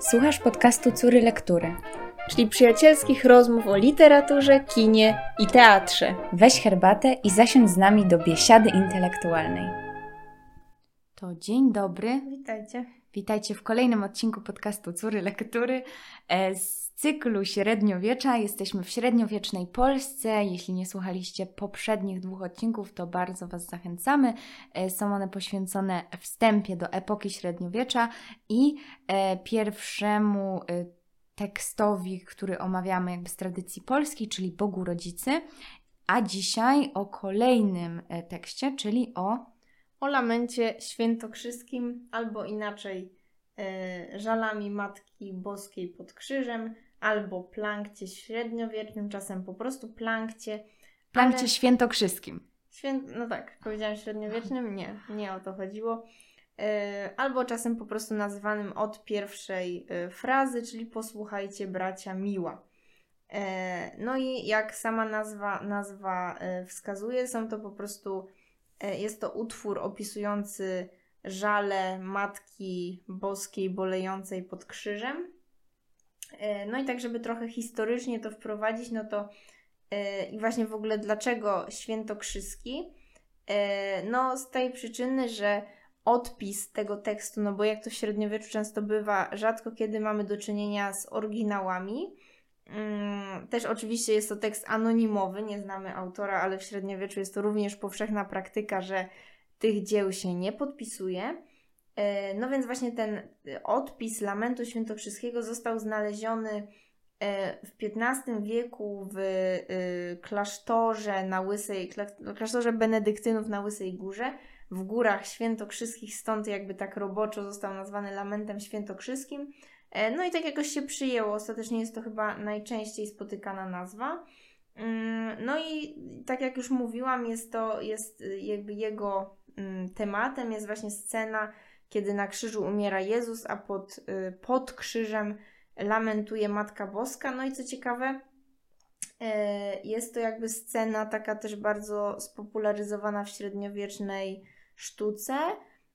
Słuchasz podcastu Córy Lektury, czyli przyjacielskich rozmów o literaturze, kinie i teatrze. Weź herbatę i zasiądź z nami do biesiady intelektualnej. To dzień dobry. Witajcie. Witajcie w kolejnym odcinku podcastu Córy Lektury e, z cyklu średniowiecza. Jesteśmy w średniowiecznej Polsce. Jeśli nie słuchaliście poprzednich dwóch odcinków, to bardzo Was zachęcamy. E, są one poświęcone wstępie do epoki średniowiecza i e, pierwszemu tekstowi, który omawiamy jakby z tradycji polskiej, czyli Bogu Rodzicy. A dzisiaj o kolejnym tekście, czyli o o lamencie świętokrzyskim, albo inaczej e, żalami Matki Boskiej pod krzyżem, albo plankcie średniowiecznym, czasem po prostu plankcie. Plankcie ale... świętokrzyskim. Świę... No tak, powiedziałam średniowiecznym? Nie, nie o to chodziło. E, albo czasem po prostu nazywanym od pierwszej e, frazy, czyli posłuchajcie bracia miła. E, no i jak sama nazwa, nazwa e, wskazuje, są to po prostu E, jest to utwór opisujący żale Matki Boskiej bolejącej pod krzyżem. E, no i tak, żeby trochę historycznie to wprowadzić, no to e, i właśnie w ogóle dlaczego świętokrzyski? No z tej przyczyny, że odpis tego tekstu, no bo jak to w średniowieczu często bywa, rzadko kiedy mamy do czynienia z oryginałami, Mm, też oczywiście jest to tekst anonimowy, nie znamy autora, ale w średniowieczu jest to również powszechna praktyka, że tych dzieł się nie podpisuje. E, no więc właśnie ten odpis Lamentu Świętokrzyskiego został znaleziony e, w XV wieku w e, klasztorze na Łysej, klasztorze benedyktynów na Łysej Górze, w górach świętokrzyskich, stąd jakby tak roboczo został nazwany Lamentem Świętokrzyskim. E, no i tak jakoś się przyjęło. Ostatecznie jest to chyba najczęściej spotykana nazwa. Mm, no i tak jak już mówiłam, jest to jest jakby jego tematem jest właśnie scena, kiedy na krzyżu umiera Jezus, a pod, y, pod krzyżem lamentuje Matka Boska. No i co ciekawe, e, jest to jakby scena taka też bardzo spopularyzowana w średniowiecznej sztuce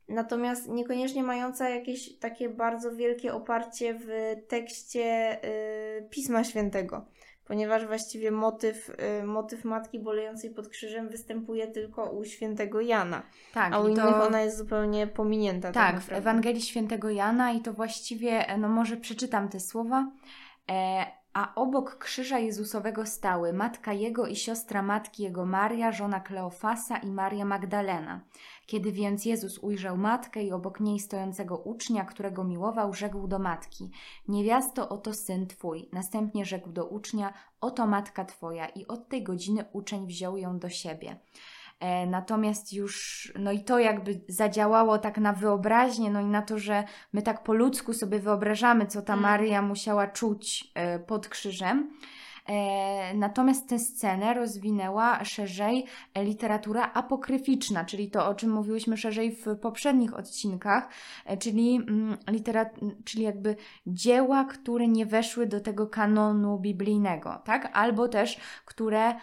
natomiast niekoniecznie mająca jakieś takie bardzo wielkie oparcie w tekście y, Pisma Świętego, ponieważ właściwie motyw, y, motyw Matki bolejącej pod krzyżem występuje tylko u świętego Jana, tak, a u innych to... ona jest zupełnie pominięta. Tak, tak w Ewangelii świętego Jana i to właściwie, no może przeczytam te słowa. E, a obok krzyża Jezusowego stały matka jego i siostra matki jego Maria, żona Kleofasa i Maria Magdalena. Kiedy więc Jezus ujrzał matkę i obok niej stojącego ucznia, którego miłował, rzekł do matki: Niewiasto, oto syn twój. Następnie rzekł do ucznia: Oto matka twoja. I od tej godziny uczeń wziął ją do siebie. E, natomiast już, no i to jakby zadziałało tak na wyobraźnię, no i na to, że my tak po ludzku sobie wyobrażamy, co ta mm. Maria musiała czuć e, pod krzyżem. E, natomiast tę scenę rozwinęła szerzej literatura apokryficzna, czyli to, o czym mówiłyśmy szerzej w poprzednich odcinkach, czyli, mm, literat- czyli jakby dzieła, które nie weszły do tego kanonu biblijnego, tak? Albo też, które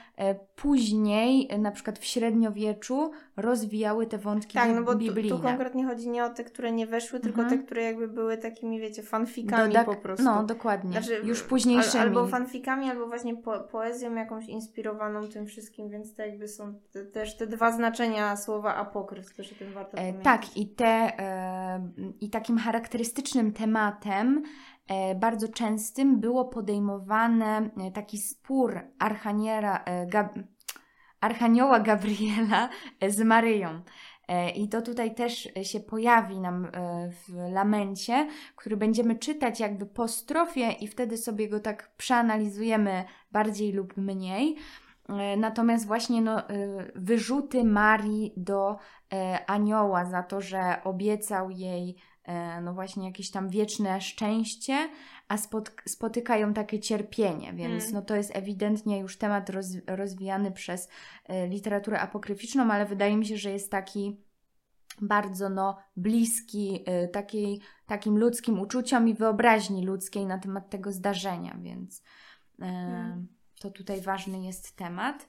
później, na przykład w średniowieczu, rozwijały te wątki tak, no bo biblijne. Tu, tu konkretnie chodzi nie o te, które nie weszły, tylko mhm. te, które jakby były takimi, wiecie, fanfikami Dodak- po prostu. No, dokładnie. Znaczy, Już późniejszymi. albo fanfikami, albo właśnie po, poezją jakąś inspirowaną tym wszystkim, więc to jakby są te, też te dwa znaczenia słowa apokryf, też o tym warto e, Tak, i, te, e, i takim charakterystycznym tematem e, bardzo częstym było podejmowane e, taki spór Archaniera, e, Gab, Archanioła Gabriela z Maryją. E, I to tutaj też się pojawi nam e, w lamencie, który będziemy czytać jakby po strofie i wtedy sobie go tak przeanalizujemy bardziej lub mniej. E, natomiast właśnie no, wyrzuty Marii do anioła za to, że obiecał jej no właśnie jakieś tam wieczne szczęście, a spotykają takie cierpienie, więc hmm. no to jest ewidentnie już temat roz, rozwijany przez y, literaturę apokryficzną, ale wydaje mi się, że jest taki bardzo no, bliski y, takiej, takim ludzkim uczuciom i wyobraźni ludzkiej na temat tego zdarzenia, więc hmm. to tutaj ważny jest temat.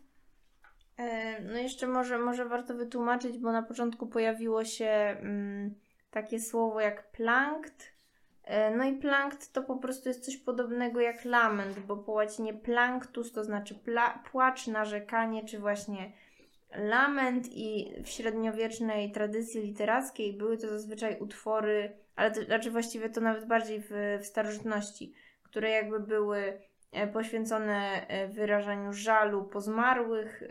E, no jeszcze może, może warto wytłumaczyć, bo na początku pojawiło się mm, takie słowo jak plankt, E, no i plankt to po prostu jest coś podobnego jak lament, bo po łacinie planktus to znaczy pla- płacz, narzekanie, czy właśnie lament. I w średniowiecznej tradycji literackiej były to zazwyczaj utwory, ale to, znaczy właściwie to nawet bardziej w, w starożytności, które jakby były poświęcone e, wyrażaniu żalu po zmarłych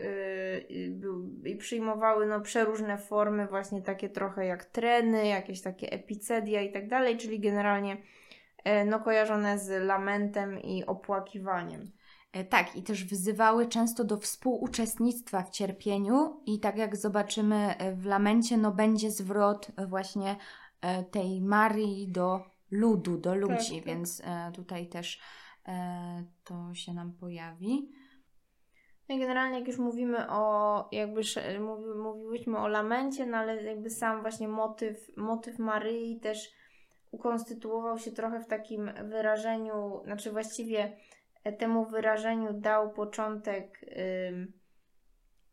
yy, i przyjmowały no, przeróżne formy, właśnie takie trochę jak treny, jakieś takie epicedia i tak dalej, czyli generalnie no, kojarzone z lamentem i opłakiwaniem. E, tak, i też wzywały często do współuczestnictwa w cierpieniu, i tak jak zobaczymy e, w lamencie, no będzie zwrot e, właśnie tej Marii do ludu, do ludzi, tak, tak. więc tutaj też to się nam pojawi. No generalnie jak już mówimy o, jakby mówi, mówiłyśmy o lamencie, no ale jakby sam właśnie motyw, motyw Maryi też ukonstytuował się trochę w takim wyrażeniu, znaczy właściwie temu wyrażeniu dał początek y,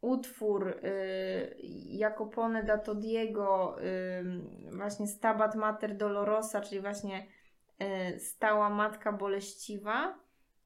utwór y, Jacopone da Todiego, y, właśnie Stabat Mater Dolorosa, czyli właśnie stała matka boleściwa.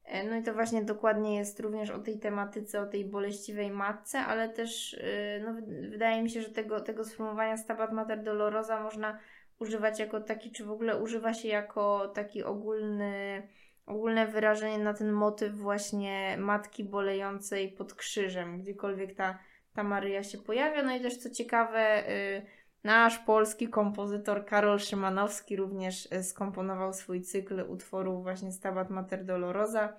E, no i to właśnie dokładnie jest również o tej tematyce, o tej boleściwej matce, ale też y, no, wydaje mi się, że tego, tego sformułowania Stabat Mater Dolorosa można używać jako taki, czy w ogóle używa się jako taki ogólny ogólne wyrażenie na ten motyw właśnie matki bolejącej pod krzyżem, gdziekolwiek ta, ta Maryja się pojawia. No i też co ciekawe, y, nasz polski kompozytor Karol Szymanowski również y, skomponował swój cykl utworów właśnie Stabat Mater Dolorosa,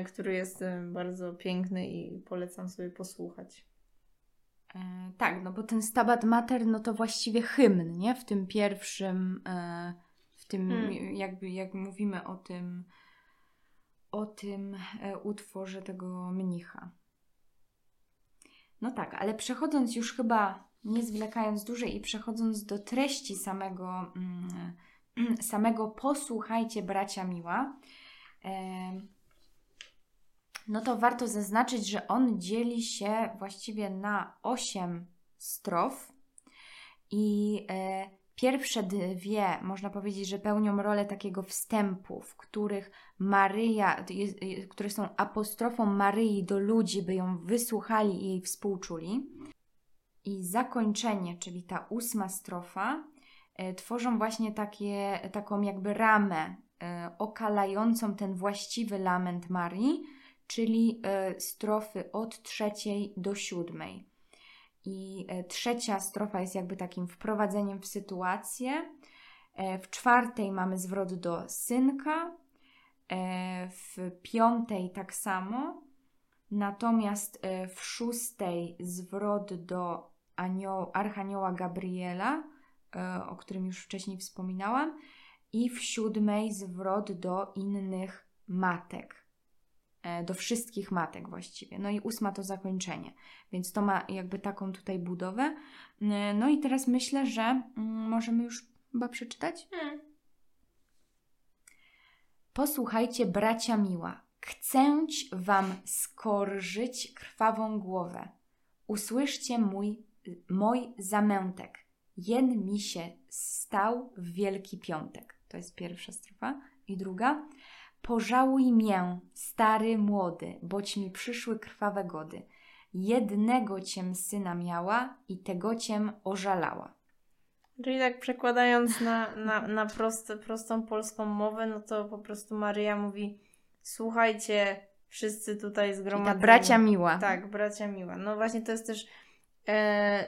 y, który jest bardzo piękny i polecam sobie posłuchać. E, tak, no bo ten Stabat Mater, no to właściwie hymn, nie? W tym pierwszym, e, w tym hmm. jakby, jak mówimy o tym o tym e, utworze tego mnicha. No tak, ale przechodząc już chyba, nie zwlekając dłużej i przechodząc do treści samego, mm, samego posłuchajcie bracia miła, no to warto zaznaczyć, że on dzieli się właściwie na osiem strof i e, Pierwsze dwie, można powiedzieć, że pełnią rolę takiego wstępu, w których Maryja, które są apostrofą Maryi do ludzi, by ją wysłuchali i jej współczuli. I zakończenie, czyli ta ósma strofa, e, tworzą właśnie takie, taką jakby ramę e, okalającą ten właściwy lament Marii, czyli e, strofy od trzeciej do siódmej. I trzecia strofa jest jakby takim wprowadzeniem w sytuację. W czwartej mamy zwrot do synka, w piątej tak samo, natomiast w szóstej zwrot do anioł, Archanioła Gabriela, o którym już wcześniej wspominałam, i w siódmej zwrot do innych matek. E, do wszystkich matek właściwie. No i ósma to zakończenie, więc to ma jakby taką tutaj budowę. E, no i teraz myślę, że mm, możemy już chyba przeczytać. Hmm. Posłuchajcie, bracia miła, chcęć wam skorżyć krwawą głowę. Usłyszcie mój, mój zamętek. Jen mi się stał w Wielki Piątek. To jest pierwsza strofa. I druga. Pożałuj mię, stary, młody, boć mi przyszły krwawe gody. Jednego ciem syna miała i tego ciem ożalała. Czyli tak przekładając na, na, na proste, prostą polską mowę, no to po prostu Maryja mówi słuchajcie, wszyscy tutaj zgromadzeni. bracia miła. Tak, bracia miła. No właśnie to jest też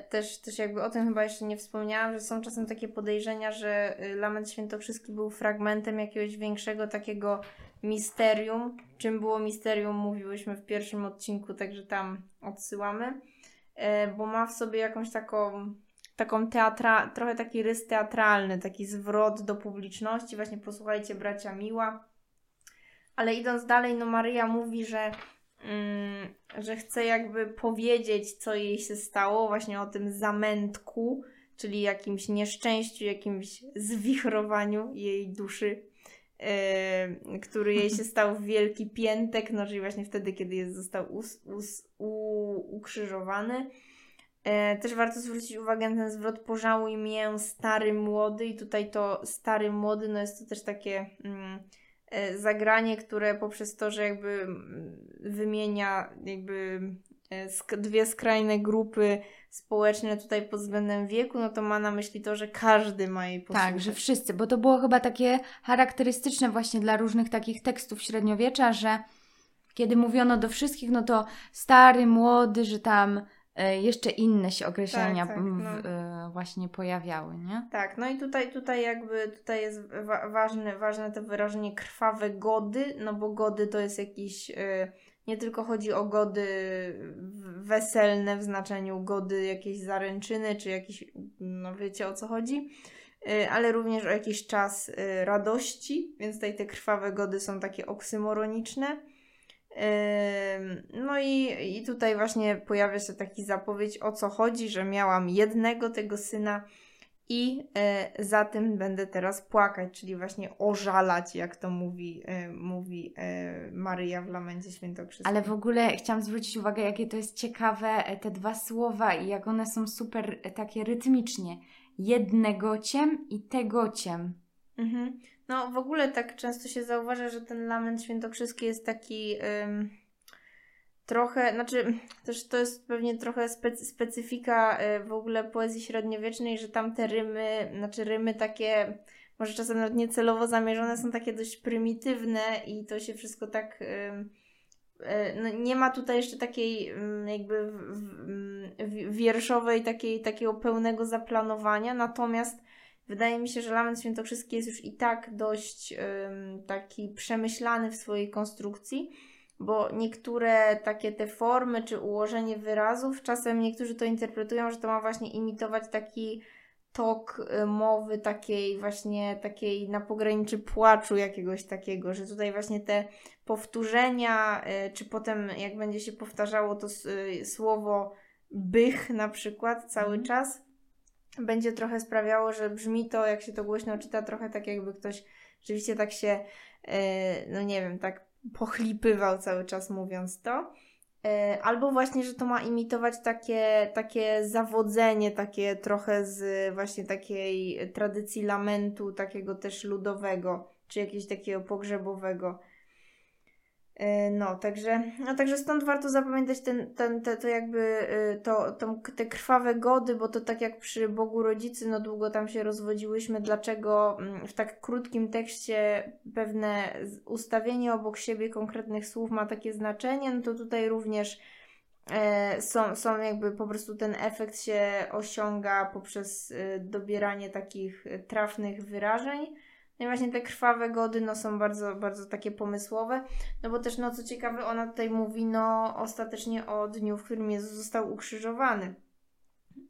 też, też jakby o tym chyba jeszcze nie wspomniałam, że są czasem takie podejrzenia, że y, Lament Świętokrzyski był fragmentem jakiegoś większego takiego misterium. Czym było misterium, mówiłyśmy w pierwszym odcinku, także tam odsyłamy, e, bo ma w sobie jakąś taką, taką teatra, trochę taki rys teatralny, taki zwrot do publiczności. Właśnie posłuchajcie, bracia Miła. Ale idąc dalej, no Maryja mówi, że że chce jakby powiedzieć, co jej się stało, właśnie o tym zamętku, czyli jakimś nieszczęściu, jakimś zwichrowaniu jej duszy, yy, który jej się stał w Wielki Piętek, no czyli właśnie wtedy, kiedy jest, został us, us, u, ukrzyżowany. E, też warto zwrócić uwagę na ten zwrot pożałuj mię stary młody i tutaj to stary młody, no jest to też takie mm, zagranie, które poprzez to, że jakby mm, wymienia jakby e, dwie skrajne grupy społeczne tutaj pod względem wieku, no to ma na myśli to, że każdy ma jej posłuchać. Tak, że wszyscy, bo to było chyba takie charakterystyczne właśnie dla różnych takich tekstów średniowiecza, że kiedy mówiono do wszystkich, no to stary, młody, że tam e, jeszcze inne się określenia Tak, tak, no. e, właśnie pojawiały, nie? Tak, no i tutaj, tutaj jakby tutaj jest wa- ważne, ważne to wyrażenie krwawe gody, no bo gody to jest jakiś, y, nie tylko chodzi o gody weselne w znaczeniu gody jakiejś zaręczyny, czy jakiś, no wiecie o co chodzi, ale również o jakiś czas radości, więc tutaj te krwawe gody są takie oksymoroniczne. No i, i tutaj właśnie pojawia się taki zapowiedź o co chodzi, że miałam jednego tego syna i e, za tym będę teraz płakać, czyli właśnie ożalać, jak to mówi, e, mówi e, Maryja w lamencie świętokrzyskim. Ale w ogóle chciałam zwrócić uwagę, jakie to jest ciekawe, e, te dwa słowa i jak one są super e, takie rytmicznie. Jednegociem i tegociem. Mhm. No w ogóle tak często się zauważa, że ten lament świętokrzyski jest taki ym, trochę, znaczy też to jest pewnie trochę specy, specyfika y, w ogóle poezji średniowiecznej, że tam te rymy, znaczy rymy takie może czasem nawet niecelowo zamierzone są takie dość prymitywne i to się wszystko tak ym, y, no, nie ma tutaj jeszcze takiej jakby w, w, wierszowej takiej, takiego pełnego zaplanowania, natomiast Wydaje mi się, że Lament Świętokrzyski jest już i tak dość ym, taki przemyślany w swojej konstrukcji, bo niektóre takie te formy czy ułożenie wyrazów, czasem niektórzy to interpretują, że to ma właśnie imitować taki tok y, mowy takiej właśnie takiej na pograniczy płaczu jakiegoś takiego, że tutaj właśnie te powtórzenia, y, czy potem jak będzie się powtarzało to y, słowo bych na przykład cały Mhm. czas, będzie trochę sprawiało, że brzmi to, jak się to głośno czyta, trochę tak jakby ktoś rzeczywiście tak się, e, no nie wiem, tak pochlipywał cały czas mówiąc to. E, Albo właśnie, że to ma imitować takie, takie zawodzenie, takie trochę z właśnie takiej tradycji lamentu, takiego też ludowego, czy jakiegoś takiego pogrzebowego. E, No, także, no, także stąd warto zapamiętać ten, ten, te, to jakby y, to, tą, te krwawe gody, bo to tak jak przy Bogu Rodzicy, no długo tam się rozwodziłyśmy, dlaczego mm, w tak krótkim tekście pewne ustawienie obok siebie konkretnych słów ma takie znaczenie, no to tutaj również e, są, są jakby po prostu ten efekt się osiąga poprzez y, dobieranie takich y, trafnych wyrażeń. No i właśnie te krwawe gody no, są bardzo, bardzo takie pomysłowe. No bo też, no co ciekawe, ona tutaj mówi, no ostatecznie o dniu, w którym Jezus został ukrzyżowany.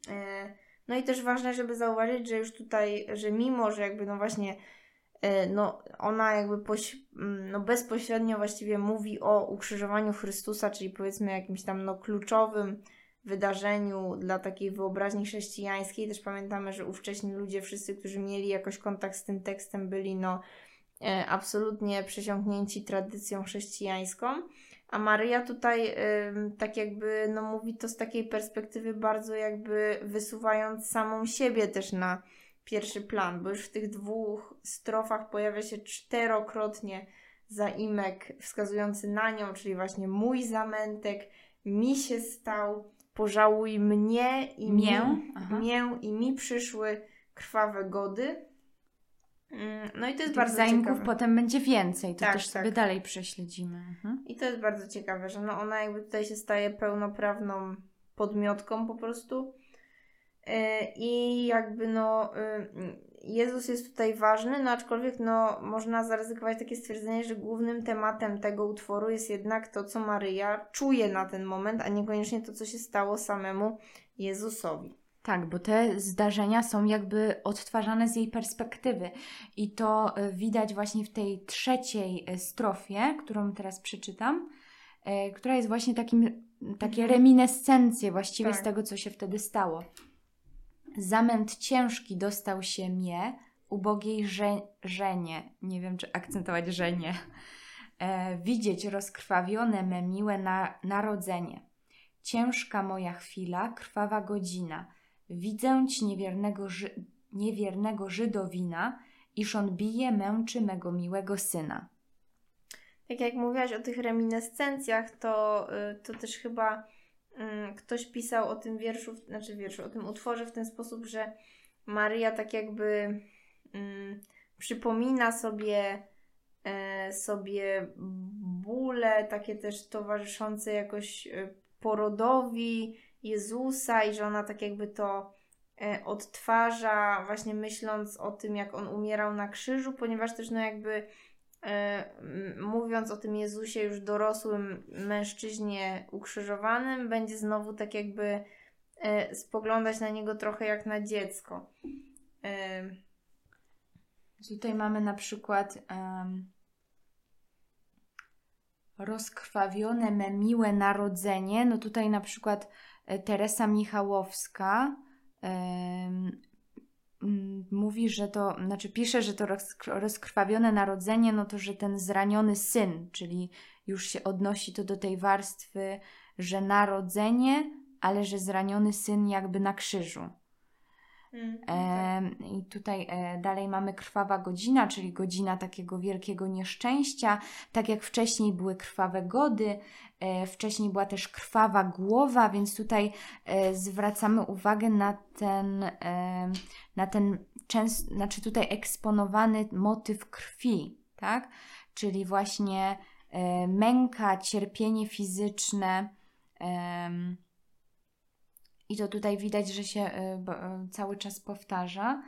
E, No i też ważne, żeby zauważyć, że już tutaj, że mimo, że jakby no właśnie, e, no ona jakby poś, no bezpośrednio właściwie mówi o ukrzyżowaniu Chrystusa, czyli powiedzmy jakimś tam no kluczowym wydarzeniu dla takiej wyobraźni chrześcijańskiej. Też pamiętamy, że ówcześni ludzie, wszyscy, którzy mieli jakoś kontakt z tym tekstem, byli no e, absolutnie przesiąknięci tradycją chrześcijańską. A Maryja tutaj tak jakby no, mówi to z takiej perspektywy bardzo jakby wysuwając samą siebie też na pierwszy plan, bo już w tych dwóch strofach pojawia się czterokrotnie zaimek wskazujący na nią, czyli właśnie mój zamętek, mi się stał, pożałuj mnie i Mię, mi, mię i mi przyszły krwawe gody. Mm, No i to jest bardzo zaimków ciekawe. potem będzie więcej, to Tak, też sobie tak. dalej prześledzimy. Mhm. I to jest bardzo ciekawe, że no ona jakby tutaj się staje pełnoprawną podmiotką po prostu. Yy, I jakby no yy, Jezus jest tutaj ważny, no aczkolwiek no można zaryzykować takie stwierdzenie, że głównym tematem tego utworu jest jednak to, co Maryja czuje na ten moment, a niekoniecznie to, co się stało samemu Jezusowi. Tak, bo te zdarzenia są jakby odtwarzane z jej perspektywy. I to e, widać właśnie w tej trzeciej e, strofie, którą teraz przeczytam, e, która jest właśnie takim, takie Mhm. reminiscencje właściwie Tak. z tego, co się wtedy stało. Zamęt ciężki dostał się mnie, ubogiej że- żenie, nie wiem czy akcentować żenie, e, widzieć rozkrwawione me miłe na- narodzenie. Ciężka moja chwila, krwawa godzina. Widzę ci niewiernego, Ży- niewiernego Żydowina, iż on bije, męczy mego miłego syna. Tak jak mówiłaś o tych reminiscencjach, to, y, to też chyba ktoś pisał o tym wierszu, znaczy wierszu, o tym utworze w ten sposób, że Maria tak jakby mm, przypomina sobie, e, sobie bóle takie też towarzyszące jakoś e, porodowi Jezusa i że ona tak jakby to e, odtwarza właśnie myśląc o tym, jak on umierał na krzyżu, ponieważ też no jakby mówiąc o tym Jezusie już dorosłym mężczyźnie ukrzyżowanym, będzie znowu tak jakby e, spoglądać na niego trochę jak na dziecko. E, Tutaj mamy na przykład em, rozkrwawione me miłe narodzenie. No tutaj na przykład e, Teresa Michałowska mm, mówi, że to, znaczy pisze, że to rozkr- rozkrwawione narodzenie, no to, że ten zraniony syn, czyli już się odnosi to do tej warstwy, że narodzenie, ale że zraniony syn jakby na krzyżu. Mm, Em, I tutaj e, dalej mamy krwawa godzina, czyli godzina takiego wielkiego nieszczęścia. Tak jak wcześniej były krwawe gody, e, wcześniej była też krwawa głowa, więc tutaj e, zwracamy uwagę na ten, e, na ten częst, znaczy tutaj eksponowany motyw krwi, tak? Czyli właśnie e, męka, cierpienie fizyczne. em, i to tutaj widać, że się bo- y, cały czas powtarza.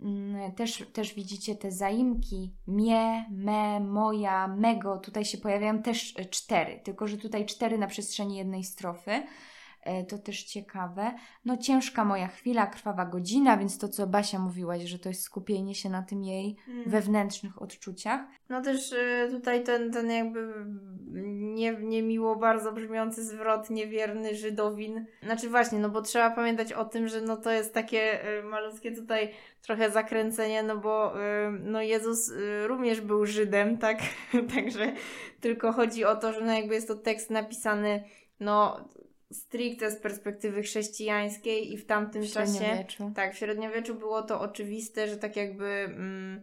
Mm, Też, też widzicie te zaimki mie, me, moja, mego. Tutaj się pojawiają też y, cztery, tylko że tutaj cztery na przestrzeni jednej strofy. E, To też ciekawe. No ciężka moja chwila, krwawa godzina, więc to co Basia mówiłaś, że to jest skupienie się na tym jej mm. wewnętrznych odczuciach. No też y, tutaj ten, ten jakby nie, niemiło bardzo brzmiący zwrot niewierny Żydowin. Znaczy właśnie, no bo trzeba pamiętać o tym, że no to jest takie y, malutkie tutaj trochę zakręcenie, no bo y, no Jezus również był Żydem, tak? Także tylko chodzi o to, że no jakby jest to tekst napisany no stricte z perspektywy chrześcijańskiej i w tamtym W czasie tak, w średniowieczu było to oczywiste, że tak jakby. Mm,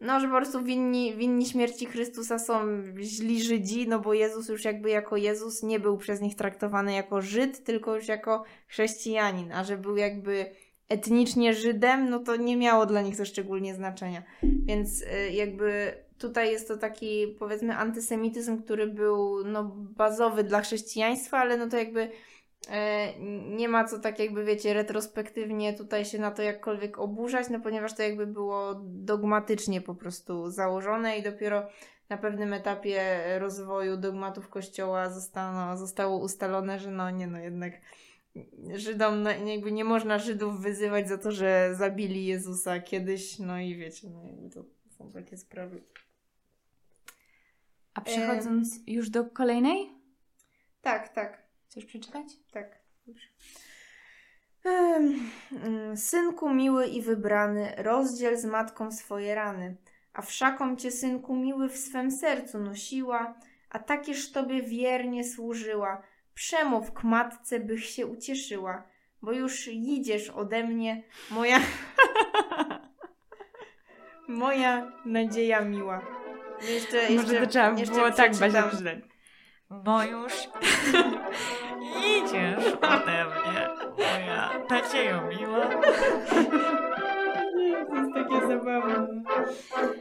no, że po prostu winni, winni śmierci Chrystusa są źli Żydzi, no bo Jezus już jakby jako Jezus nie był przez nich traktowany jako Żyd, tylko już jako chrześcijanin, a że był jakby etnicznie Żydem, no to nie miało dla nich to szczególnie znaczenia. Więc y, jakby tutaj jest to taki powiedzmy antysemityzm, który był no, bazowy dla chrześcijaństwa, ale no to jakby E, nie ma co tak jakby, wiecie, retrospektywnie tutaj się na to jakkolwiek oburzać, no ponieważ to jakby było dogmatycznie po prostu założone i dopiero na pewnym etapie rozwoju dogmatów Kościoła zostało, zostało ustalone, że no nie no, jednak Żydom, no, jakby nie można Żydów wyzywać za to, że zabili Jezusa kiedyś, no i wiecie, no jakby to są takie sprawy. A przechodząc już do kolejnej, Tak, tak. chcesz przeczytać? Tak. Dobrze. Mm, Synku miły i wybrany, rozdziel z matką swoje rany, a wszaką cię, synku miły, w swem sercu nosiła, a takież tobie wiernie służyła. Przemów k matce, bych się ucieszyła, bo już idziesz ode mnie, moja... moja nadzieja miła. Jeszcze, jeszcze, Może to trzeba jeszcze było tak Basia przeczytać. Bo już idziesz ode mnie, moja nadziejo miła. To jest takie zabawne.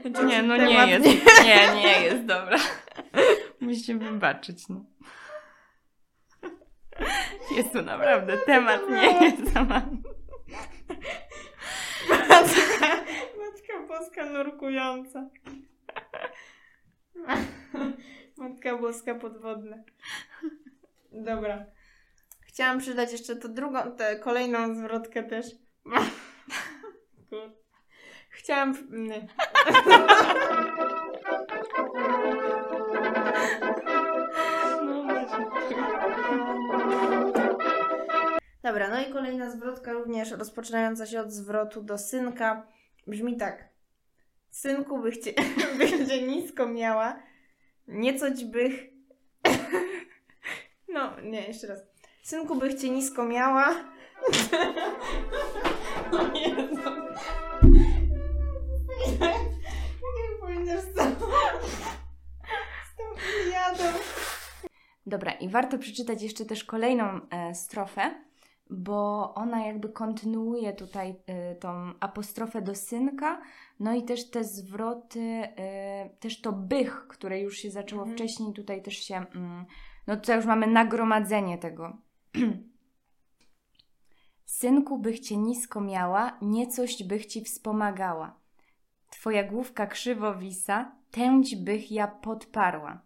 Znaczy, Nie, no temat nie jest. Nie, nie jest, dobra. Musicie wybaczyć, no. Jest to naprawdę temat, nie jest zabawny. Matka, Matka Boska nurkująca. Matka Boska podwodna. Dobra. Chciałam przydać jeszcze to drugą, tę kolejną zwrotkę też. Chciałam... Nie. No. Dobra, no i kolejna zwrotka również rozpoczynająca się od zwrotu do synka. Brzmi tak. Synku bych cię, bych cię nisko miała, niecoć bych... No, nie, jeszcze raz. Synku, bych cię nisko miała. Jezu. Nie z. Dobra, i warto przeczytać jeszcze też kolejną e, strofę, bo ona jakby kontynuuje tutaj e, tą apostrofę do synka, no i też te zwroty, e, też to bych, które już się zaczęło Mhm. wcześniej, tutaj też się, mm, no tutaj już mamy nagromadzenie tego. Synku, bych cię nisko miała, niecość bych ci wspomagała. Twoja główka krzywo wisa, tęć bych ja podparła.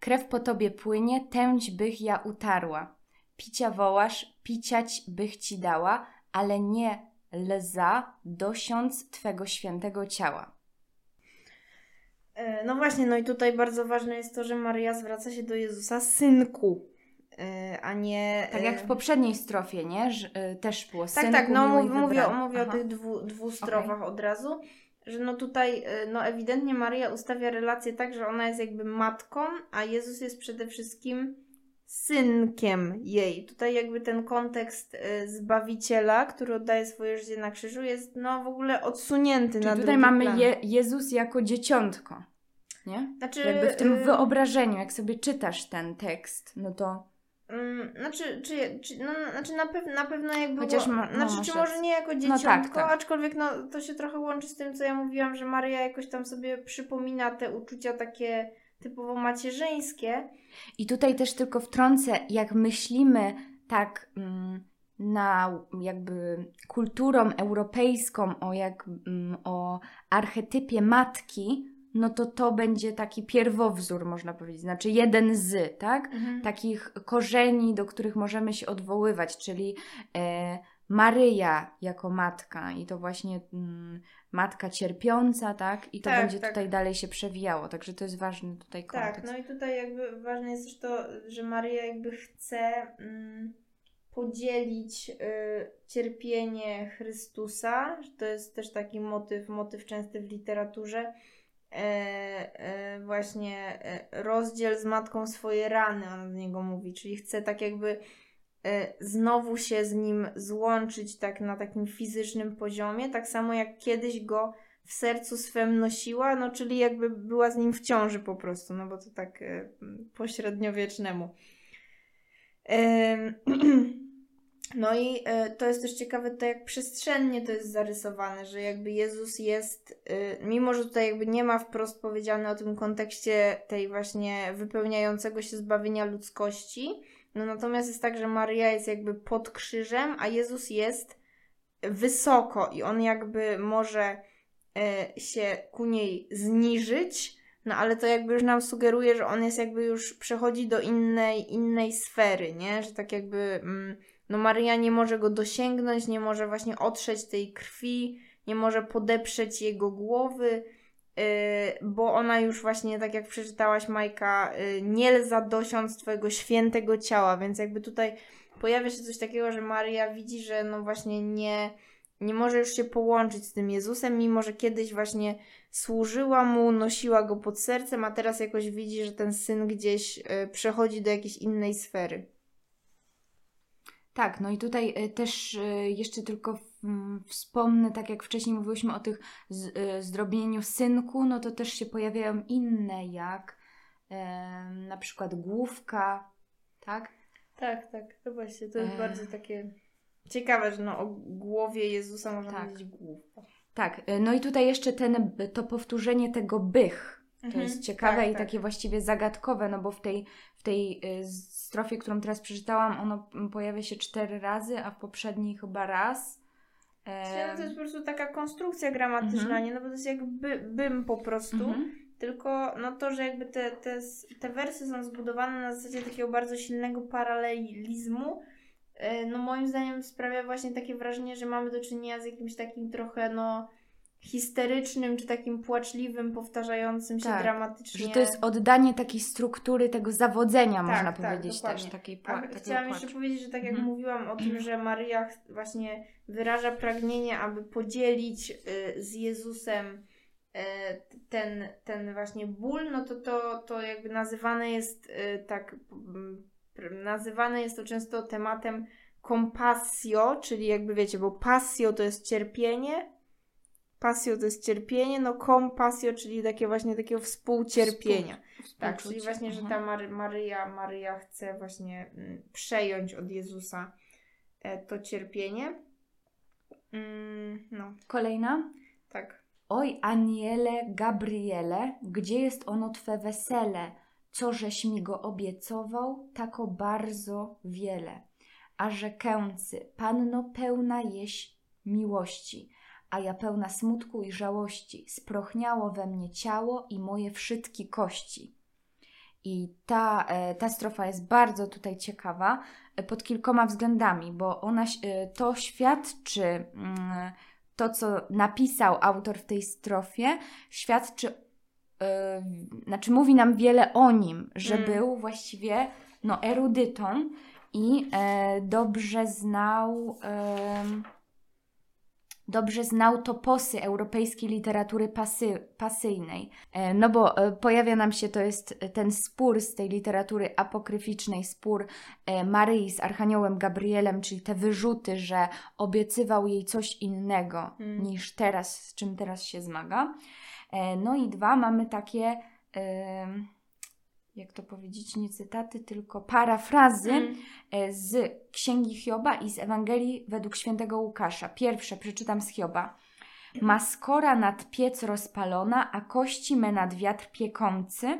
Krew po tobie płynie, tęć bych ja utarła. Picia wołasz, piciać bych ci dała, ale nie lza dosiąc twego świętego ciała. E, No właśnie, no i tutaj bardzo ważne jest to, że Maria zwraca się do Jezusa synku, e, a nie... Tak jak w e, poprzedniej strofie, nie? Że, też było Tak, synku tak, no i mów, mówię, mówię o tych dwu, dwóch strofach od razu, że no tutaj, e, no ewidentnie Maria ustawia relację tak, że ona jest jakby matką, a Jezus jest przede wszystkim synkiem jej. Tutaj jakby ten kontekst e, Zbawiciela, który oddaje swoje życie na krzyżu jest no w ogóle odsunięty na Czyli tutaj drugi mamy plan. Je, Jezus jako dzieciątko, nie? Znaczy, Jakby w tym e, wyobrażeniu, jak sobie czytasz ten tekst, no to Mm, znaczy, czy, czy, no, znaczy na, pew, na pewno jakby. Chociaż ma- no, znaczy, czy może nie jako No dzieciątko, tak, tak. aczkolwiek no, to się trochę łączy z tym, co ja mówiłam, że Maria jakoś tam sobie przypomina te uczucia takie typowo macierzyńskie. I tutaj też tylko wtrącę, jak myślimy tak mm, na jakby kulturą europejską, o, jak, mm, o archetypie matki, no to to będzie taki pierwowzór, można powiedzieć, znaczy jeden z, tak? Takich korzeni, do których możemy się odwoływać, czyli e, Maryja jako matka i to właśnie mm, matka cierpiąca, tak? I to Tak, będzie tak. tutaj dalej się przewijało, także to jest ważny tutaj kontekst. Tak, no i tutaj jakby ważne jest też to, że Maria jakby chce mm, podzielić y, cierpienie Chrystusa, że to jest też taki motyw, motyw częsty w literaturze. E, e, właśnie e, rozdziel z matką swoje rany, on do niego mówi, czyli chce tak jakby znowu się z nim złączyć tak na takim fizycznym poziomie, tak samo jak kiedyś go w sercu swem nosiła, no czyli jakby była z nim w ciąży po prostu, no bo to tak e, po średniowiecznemu. Em, No i e, to jest też ciekawe to, jak przestrzennie to jest zarysowane, że jakby Jezus jest, mimo że tutaj jakby nie ma wprost powiedziane o tym kontekście tej właśnie wypełniającego się zbawienia ludzkości, no natomiast jest tak, że Maria jest jakby pod krzyżem, a Jezus jest wysoko i on jakby może e, się ku niej zniżyć, no ale to jakby już nam sugeruje, że on jest jakby już przechodzi do innej, innej sfery, nie? Że tak jakby mm, no Maryja nie może go dosięgnąć, nie może właśnie otrzeć tej krwi, nie może podeprzeć jego głowy, bo ona już właśnie, tak jak przeczytałaś Majka, yy, nie lza dosiąc twojego świętego ciała, więc jakby tutaj pojawia się coś takiego, że Maria widzi, że no właśnie nie, nie może już się połączyć z tym Jezusem, mimo że kiedyś właśnie służyła mu, nosiła go pod sercem, a teraz jakoś widzi, że ten syn gdzieś y, przechodzi do jakiejś innej sfery. Tak, no i tutaj y, też y, jeszcze tylko wspomnę, tak jak wcześniej mówiłyśmy o tych z, y, zdrobnieniu synku, no to też się pojawiają inne, jak na przykład główka, tak? Tak, tak, to właśnie, to jest Ech. bardzo takie ciekawe, że no o głowie Jezusa można Tak. powiedzieć główka. Tak, y, no i tutaj jeszcze ten, to powtórzenie tego bych, to Mhm, jest ciekawe tak, i tak. takie właściwie zagadkowe, no bo w tej, w tej y, strofie, którą teraz przeczytałam, ono mm, pojawia się cztery razy, a w poprzedniej chyba raz. No to jest po prostu taka konstrukcja gramatyczna, Mhm. nie? No bo to jest jakby bym po prostu, mhm. tylko no to, że jakby te, te, te wersy są zbudowane na zasadzie takiego bardzo silnego paralelizmu, e, no moim zdaniem sprawia właśnie takie wrażenie, że mamy do czynienia z jakimś takim trochę no histerycznym, czy takim płaczliwym, powtarzającym się Tak, dramatycznie. Że to jest oddanie takiej struktury tego zawodzenia, Tak, można tak, powiedzieć dokładnie. też. Takiej pła- takiego chciałam jeszcze powiedzieć, że tak jak Mhm. mówiłam o tym, że Maryja właśnie wyraża pragnienie, aby podzielić y, z Jezusem y, ten, ten właśnie ból, no to, to to jakby nazywane jest y, tak mm, nazywane jest to często tematem compassio, czyli jakby wiecie, bo passio to jest cierpienie, passio to jest cierpienie, no compassio, czyli takie właśnie takiego współcierpienia. Współ, tak, czyli właśnie, że ta Mary, Maryja, Maryja chce właśnie mm, przejąć od Jezusa e, to cierpienie. Mm, no. Kolejna. Tak. Oj, Aniele, Gabriele, gdzie jest ono Twe wesele? Co żeś mi go obiecował, tako bardzo wiele. A rzekęcy, Panno pełna jeś miłości, a ja pełna smutku i żałości. Sprochniało we mnie ciało i moje wszystkie kości. I ta, e, ta strofa jest bardzo tutaj ciekawa e, pod kilkoma względami, bo ona e, to świadczy, mm, to co napisał autor w tej strofie, świadczy, znaczy mówi nam wiele o nim, że mm. był właściwie no, erudytą i dobrze znał dobrze znał toposy europejskiej literatury pasy, pasyjnej. E, no bo e, pojawia nam się, to jest ten spór z tej literatury apokryficznej, spór e, Maryi z Archaniołem Gabrielem, czyli te wyrzuty, że obiecywał jej coś innego hmm. niż teraz, z czym teraz się zmaga. No i dwa, mamy takie jak to powiedzieć, nie cytaty, tylko parafrazy mm. z Księgi Hioba i z Ewangelii według świętego Łukasza. Pierwsze przeczytam z Hioba. Ma skora nad piec rozpalona, a kości me nad wiatr piekący.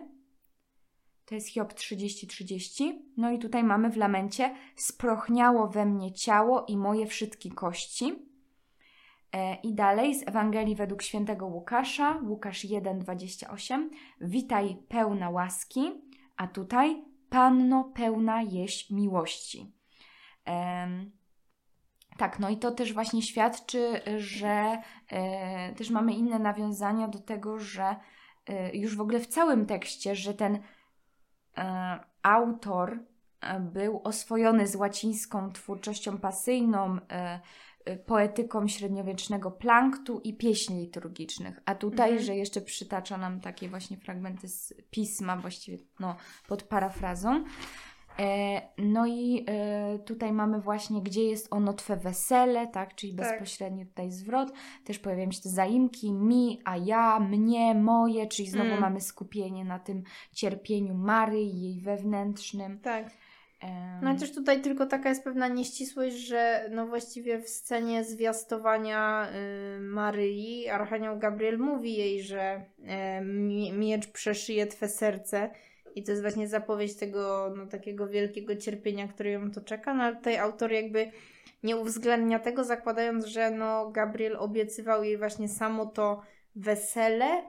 To jest Hiob 30-30. No i tutaj mamy w lamencie sprochniało we mnie ciało i moje wszystkie kości. E, I dalej z Ewangelii według świętego Łukasza, Łukasz 1:28. Witaj pełna łaski, a tutaj panno pełna jeść miłości. Um, tak, no i to też właśnie świadczy, że e, też mamy inne nawiązania do tego, że e, już w ogóle w całym tekście, że ten e, autor e, był oswojony z łacińską twórczością pasyjną, e, poetyką średniowiecznego planktu i pieśni liturgicznych. A tutaj, mhm. że jeszcze przytacza nam takie właśnie fragmenty z pisma, właściwie no, pod parafrazą. E, no i e, tutaj mamy właśnie, gdzie jest ono Twe wesele, tak, czyli tak. bezpośrednio tutaj zwrot. Też pojawiają się te zaimki, mi, a ja, mnie, moje, czyli znowu mm. mamy skupienie na tym cierpieniu Mary, jej wewnętrznym. Tak. No też tutaj tylko taka jest pewna nieścisłość, że no właściwie w scenie zwiastowania y, Maryi Archanioł Gabriel mówi jej, że y, miecz przeszyje Twe serce. I to jest właśnie zapowiedź tego no, takiego wielkiego cierpienia, które ją to czeka, no ale tutaj autor jakby nie uwzględnia tego, zakładając, że no Gabriel obiecywał jej właśnie samo to wesele,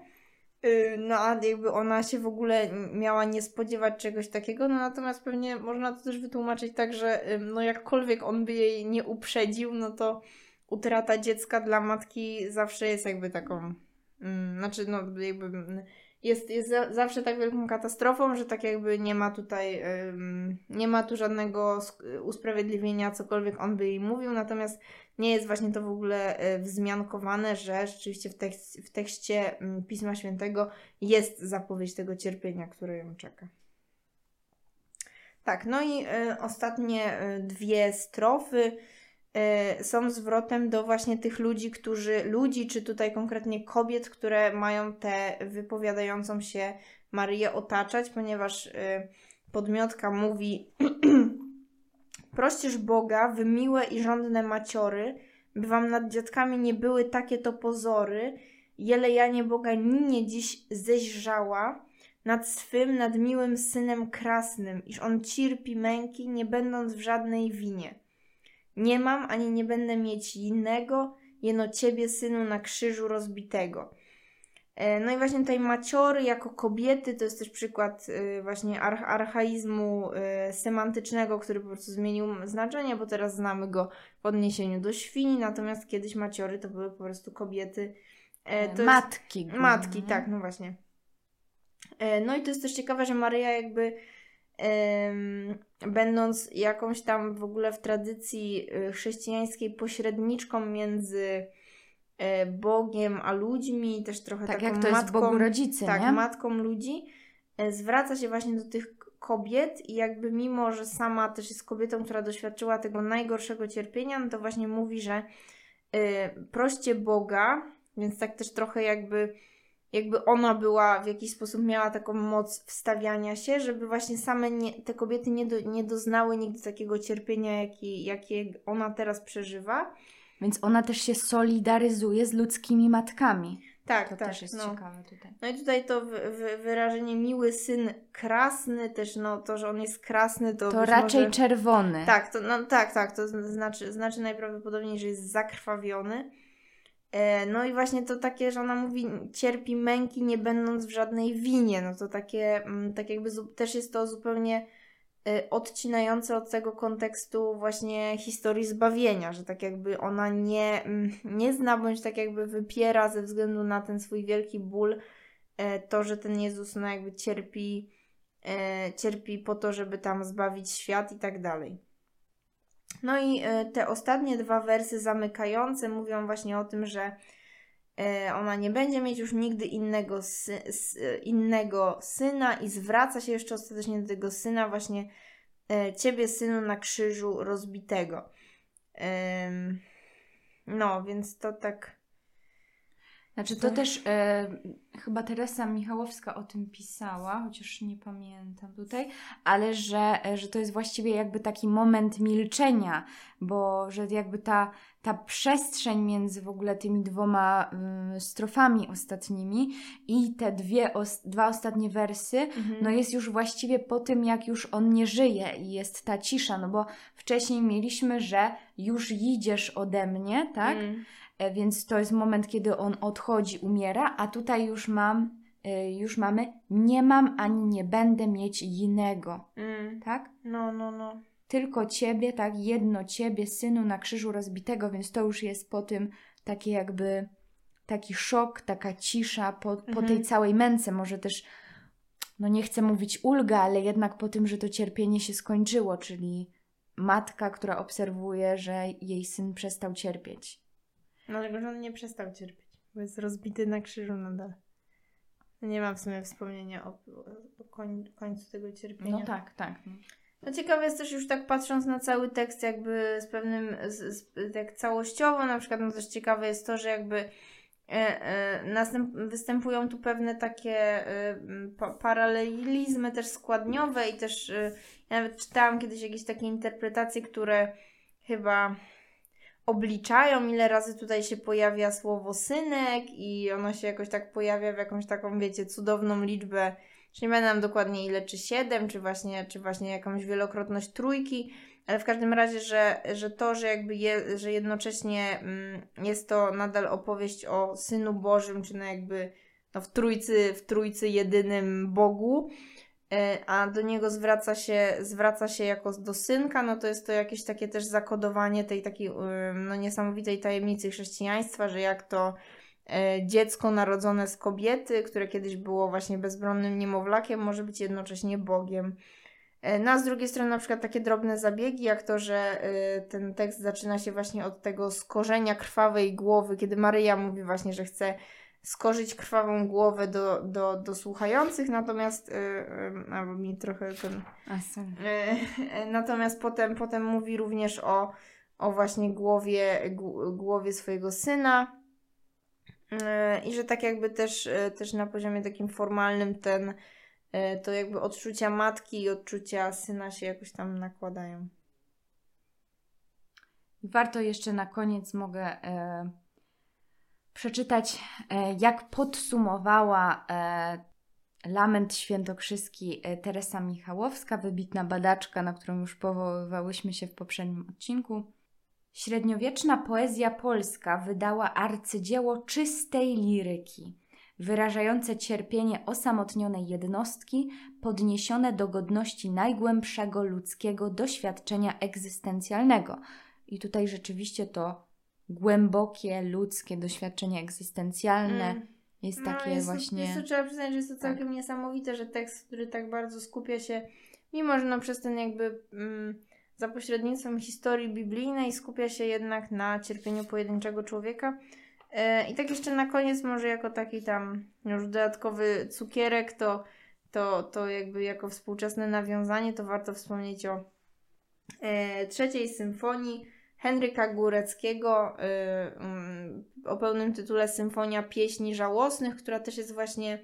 no a jakby ona się w ogóle miała nie spodziewać czegoś takiego, no natomiast pewnie można to też wytłumaczyć tak, że no jakkolwiek on by jej nie uprzedził, no to utrata dziecka dla matki zawsze jest jakby taką, mm, znaczy no jakby mm, jest, jest za, zawsze tak wielką katastrofą, że tak jakby nie ma tutaj, nie ma tu żadnego usprawiedliwienia, cokolwiek on by jej mówił, natomiast nie jest właśnie to w ogóle e, wzmiankowane, że rzeczywiście w, tekst, w tekście Pisma Świętego jest zapowiedź tego cierpienia, które ją czeka. Tak, no i y, ostatnie y, dwie strofy są zwrotem do właśnie tych ludzi, którzy, ludzi, czy tutaj konkretnie kobiet, które mają tę wypowiadającą się Maryję otaczać, ponieważ podmiotka mówi Proścież Boga, wy miłe i żądne maciory, by wam nad dziadkami nie były takie to pozory, jele Janie Boga ninie dziś zeźrzała, nad swym, nad miłym synem krasnym, iż on cierpi męki, nie będąc w żadnej winie. Nie mam, ani nie będę mieć innego, jeno ciebie, synu, na krzyżu rozbitego. E, no i właśnie tutaj maciory jako kobiety to jest też przykład e, właśnie archaizmu e, semantycznego, który po prostu zmienił znaczenie, bo teraz znamy go w odniesieniu do świni, natomiast kiedyś maciory to były po prostu kobiety. matki. Jest, matki, tak, no właśnie. No i to jest też ciekawe, że Maryja jakby będąc jakąś tam w ogóle w tradycji chrześcijańskiej pośredniczką między E, Bogiem, a ludźmi, też trochę tak taką jak to matką, jest Bogu rodzicy, tak, nie? matką ludzi, e, zwraca się właśnie do tych kobiet i jakby mimo, że sama też jest kobietą, która doświadczyła tego najgorszego cierpienia, no to właśnie mówi, że y, proście Boga, więc tak też trochę jakby jakby ona była w jakiś sposób miała taką moc wstawiania się, żeby właśnie same nie, te kobiety nie, do, nie doznały nigdy takiego cierpienia, jaki, jakie ona teraz przeżywa. Więc ona też się solidaryzuje z ludzkimi matkami. Tak, To tak. też jest no. ciekawe tutaj. No i tutaj to wy, wy, wyrażenie miły syn krasny, też no to, że on jest krasny, to, To raczej może... czerwony. Tak, to, no, tak, tak, to znaczy, znaczy najprawdopodobniej, że jest zakrwawiony. E, no i właśnie to takie, że ona mówi, cierpi męki nie będąc w żadnej winie, no to takie, mm, tak jakby też jest to zupełnie e, odcinające od tego kontekstu właśnie historii zbawienia, że tak jakby ona nie, mm, nie zna bądź tak jakby wypiera ze względu na ten swój wielki ból e, to, że ten Jezus no jakby cierpi, cierpi po to, żeby tam zbawić świat i tak dalej. No i e, te ostatnie dwa wersy zamykające mówią właśnie o tym, że e, ona nie będzie mieć już nigdy innego, sy, innego syna i zwraca się jeszcze ostatecznie do tego syna właśnie e, ciebie synu na krzyżu rozbitego. No, więc to tak Znaczy to też e, chyba Teresa Michałowska o tym pisała, chociaż nie pamiętam tutaj, ale że, e, że to jest właściwie jakby taki moment milczenia, bo że jakby ta, ta przestrzeń między w ogóle tymi dwoma y, strofami ostatnimi i te dwie os- dwa ostatnie wersy, no jest już właściwie po tym, jak już on nie żyje i jest ta cisza, no bo wcześniej mieliśmy, że już idziesz ode mnie, tak? Mm. E, Więc to jest moment, kiedy on odchodzi, umiera, a tutaj już mam, e, już mamy, nie mam ani nie będę mieć innego, Mm. tak? No, no, no. Tylko Ciebie, tak? Jedno Ciebie, Synu na krzyżu rozbitego, więc to już jest po tym takie jakby taki szok, taka cisza po, po Mhm. tej całej męce, może też, no nie chcę mówić ulga, ale jednak po tym, że to cierpienie się skończyło, czyli matka, która obserwuje, że jej syn przestał cierpieć. Dlatego, że on nie przestał cierpieć, bo jest rozbity na krzyżu nadal. Nie mam w sumie wspomnienia o, o koń, końcu tego cierpienia. No tak, tak. No ciekawe jest też już tak patrząc na cały tekst jakby z pewnym, z, z, tak całościowo, na przykład no też ciekawe jest to, że jakby e, e, następ, występują tu pewne takie e, pa, paralelizmy też składniowe i też e, ja nawet czytałam kiedyś jakieś takie interpretacje, które chyba obliczają, ile razy tutaj się pojawia słowo synek i ono się jakoś tak pojawia w jakąś taką, wiecie, cudowną liczbę, czy nie pamiętam dokładnie ile, czy 7, czy właśnie, czy właśnie jakąś wielokrotność trójki, ale w każdym razie, że, że to, że jakby je, że jednocześnie mm, jest to nadal opowieść o Synu Bożym, czy no jakby no w trójcy, w trójcy jedynym Bogu, a do niego zwraca się, zwraca się jako do synka, no to jest to jakieś takie też zakodowanie tej takiej ym, no niesamowitej tajemnicy chrześcijaństwa, że jak to e, dziecko narodzone z kobiety, które kiedyś było właśnie bezbronnym niemowlakiem, może być jednocześnie Bogiem. E, No a z drugiej strony na przykład takie drobne zabiegi, jak to, że e, ten tekst zaczyna się właśnie od tego skorzenia krwawej głowy, kiedy Maryja mówi właśnie, że chce skorzyć krwawą głowę do, do, do słuchających, natomiast, e, albo mi trochę ten e, Natomiast potem, potem mówi również o, o właśnie głowie, gł- głowie swojego syna. E, I że tak jakby też, też na poziomie takim formalnym ten, to jakby odczucia matki i odczucia syna się jakoś tam nakładają. Warto jeszcze na koniec mogę e, przeczytać, e, jak podsumowała e, lament świętokrzyski e, Teresa Michałowska, wybitna badaczka, na którą już powoływałyśmy się w poprzednim odcinku. Średniowieczna poezja polska wydała arcydzieło czystej liryki, wyrażające cierpienie osamotnionej jednostki, podniesione do godności najgłębszego ludzkiego doświadczenia egzystencjalnego. I tutaj rzeczywiście to głębokie ludzkie doświadczenie egzystencjalne Mm. jest No, takie jest właśnie. Jest to trzeba przyznać, że jest to Tak. całkiem niesamowite, że tekst, który tak bardzo skupia się, mimo że no przez ten jakby mm, za pośrednictwem historii biblijnej skupia się jednak na cierpieniu pojedynczego człowieka. E, I tak jeszcze na koniec może jako taki tam już dodatkowy cukierek, to to, to jakby jako współczesne nawiązanie, to warto wspomnieć o e, trzeciej symfonii Henryka Góreckiego e, mm, o pełnym tytule Symfonia Pieśni Żałosnych, która też jest właśnie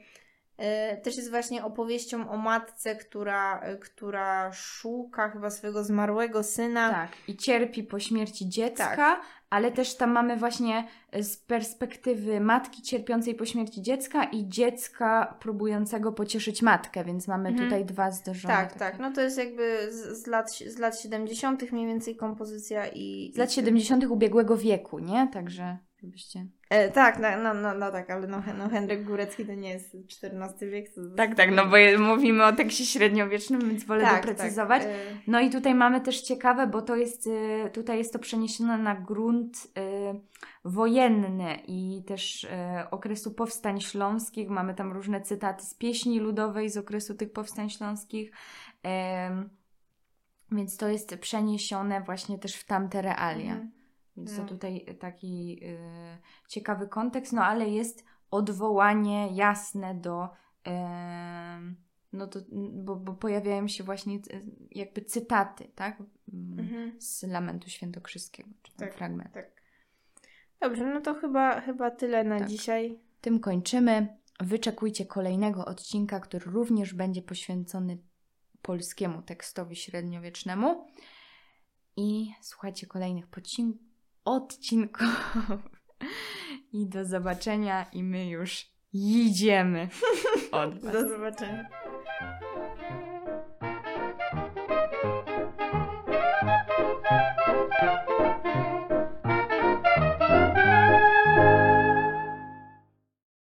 też jest właśnie opowieścią o matce, która, e, która szuka chyba swojego zmarłego syna. Tak, i cierpi po śmierci dziecka, Tak. ale też tam mamy właśnie z perspektywy matki cierpiącej po śmierci dziecka i dziecka próbującego pocieszyć matkę, więc mamy Mhm. tutaj dwa zderzone. Tak, takie. tak. No to jest jakby z, z, lat, z lat 70. mniej więcej kompozycja i. Z lat 70. ubiegłego wieku, nie? Także żebyście... E, tak, no, no, no, no tak, ale no, no Henryk Górecki to nie jest XIV wiek. To Tak, tak, no bo mówimy o tekście średniowiecznym, więc wolę tak, doprecyzować. Tak, e, No i tutaj mamy też ciekawe, bo to jest, y, tutaj jest to przeniesione na grunt y, wojenny i też y, okresu powstań śląskich. Mamy tam różne cytaty z pieśni ludowej z okresu tych powstań śląskich. Więc to jest przeniesione właśnie też w tamte realia. Więc to tutaj taki y, ciekawy kontekst, no ale jest odwołanie jasne do. no to, bo, bo pojawiają się właśnie jakby cytaty, tak? Mm, Mhm. Z Lamentu Świętokrzyskiego, czy ten Tak, fragment. tak. Dobrze, no to chyba, chyba tyle na Tak. dzisiaj. Tym kończymy. Wyczekujcie kolejnego odcinka, który również będzie poświęcony polskiemu tekstowi średniowiecznemu. I słuchajcie kolejnych podcin- odcinków. I do zobaczenia. I my już idziemy od Was. Do zobaczenia.